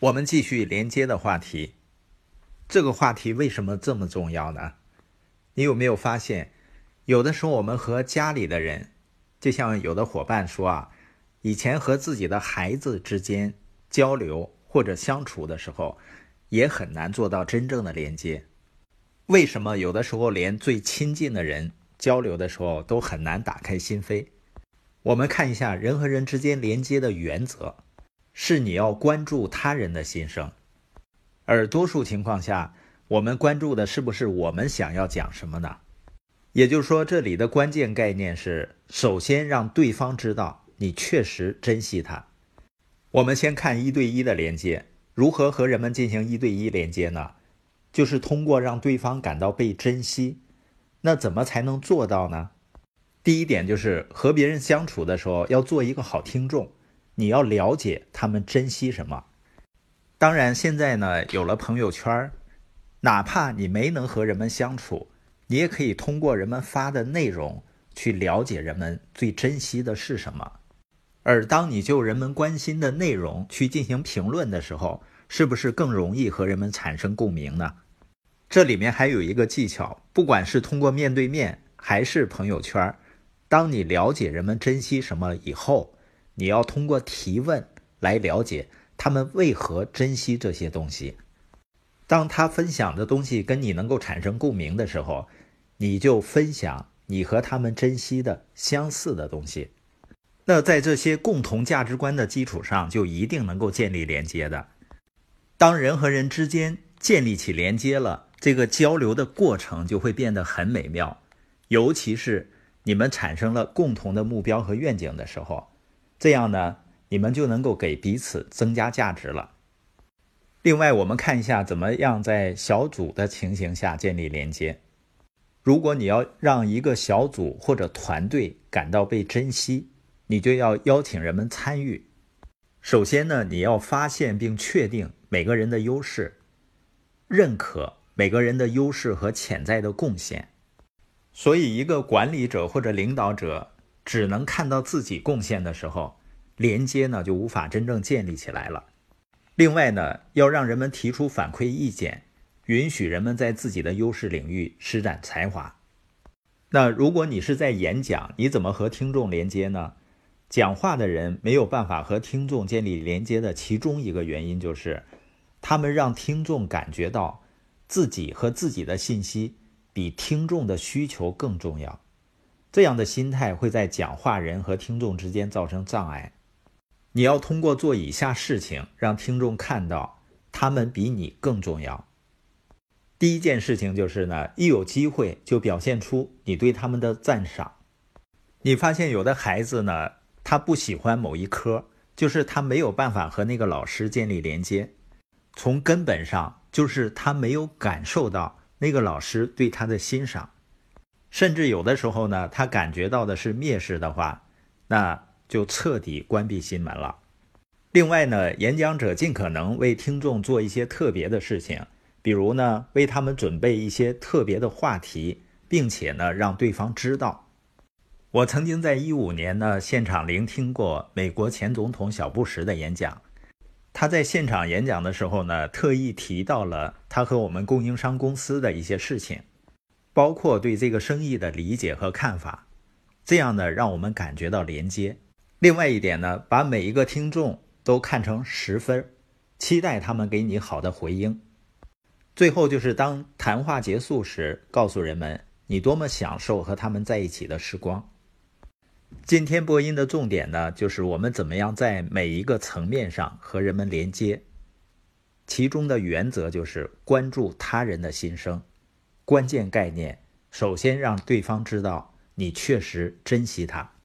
我们继续连接的话题。这个话题为什么这么重要呢？你有没有发现，有的时候我们和家里的人，就像有的伙伴说啊，以前和自己的孩子之间交流或者相处的时候，也很难做到真正的连接。为什么有的时候连最亲近的人交流的时候都很难打开心扉？我们看一下人和人之间连接的原则。是你要关注他人的心声，而多数情况下，我们关注的是不是我们想要讲什么呢？也就是说，这里的关键概念是：首先让对方知道你确实珍惜他。我们先看一对一的连接，如何和人们进行一对一连接呢？就是通过让对方感到被珍惜。那怎么才能做到呢？第一点就是和别人相处的时候要做一个好听众。你要了解他们珍惜什么。当然，现在呢有了朋友圈，哪怕你没能和人们相处，你也可以通过人们发的内容去了解人们最珍惜的是什么。而当你就人们关心的内容去进行评论的时候，是不是更容易和人们产生共鸣呢？这里面还有一个技巧，不管是通过面对面还是朋友圈，当你了解人们珍惜什么以后。你要通过提问来了解他们为何珍惜这些东西。当他分享的东西跟你能够产生共鸣的时候，你就分享你和他们珍惜的相似的东西。那在这些共同价值观的基础上，就一定能够建立连接的。当人和人之间建立起连接了，这个交流的过程就会变得很美妙。尤其是你们产生了共同的目标和愿景的时候。这样呢，你们就能够给彼此增加价值了。另外，我们看一下怎么样在小组的情形下建立连接。如果你要让一个小组或者团队感到被珍惜，你就要邀请人们参与。首先呢，你要发现并确定每个人的优势，认可每个人的优势和潜在的贡献。所以，一个管理者或者领导者。只能看到自己贡献的时候，连接呢就无法真正建立起来了。另外呢，要让人们提出反馈意见，允许人们在自己的优势领域施展才华。那如果你是在演讲，你怎么和听众连接呢？讲话的人没有办法和听众建立连接的其中一个原因就是，他们让听众感觉到自己和自己的信息比听众的需求更重要。这样的心态会在讲话人和听众之间造成障碍。你要通过做以下事情，让听众看到他们比你更重要。第一件事情就是呢，一有机会就表现出你对他们的赞赏。你发现有的孩子呢，他不喜欢某一科，就是他没有办法和那个老师建立连接。从根本上，就是他没有感受到那个老师对他的欣赏。甚至有的时候呢，他感觉到的是蔑视的话，那就彻底关闭心门了。另外呢，演讲者尽可能为听众做一些特别的事情，比如呢，为他们准备一些特别的话题，并且呢，让对方知道。我曾经在一五年呢现场聆听过美国前总统小布什的演讲，他在现场演讲的时候呢，特意提到了他和我们供应商公司的一些事情。包括对这个生意的理解和看法，这样呢，让我们感觉到连接。另外一点呢，把每一个听众都看成十分，期待他们给你好的回应。最后就是当谈话结束时，告诉人们你多么享受和他们在一起的时光。今天播音的重点呢，就是我们怎么样在每一个层面上和人们连接，其中的原则就是关注他人的心声。关键概念，首先让对方知道你确实珍惜他。